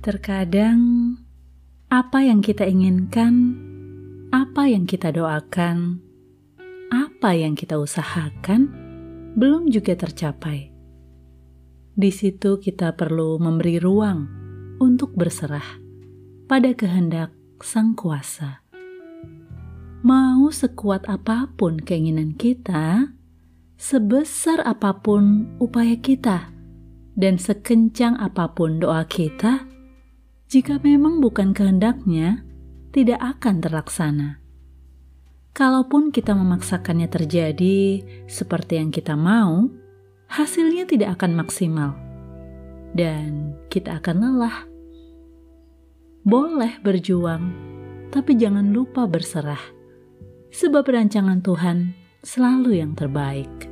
Terkadang, apa yang kita inginkan, apa yang kita doakan, apa yang kita usahakan, belum juga tercapai. Di situ kita perlu memberi ruang untuk berserah pada kehendak Sang Kuasa. Mau sekuat apa pun keinginan kita, sebesar apa pun upaya kita, dan sekencang apa pun doa kita, jika memang bukan kehendaknya, tidak akan terlaksana. Kalaupun kita memaksakannya terjadi seperti yang kita mau, hasilnya tidak akan maksimal, dan kita akan lelah. Boleh berjuang, tapi jangan lupa berserah, sebab rancangan Tuhan selalu yang terbaik.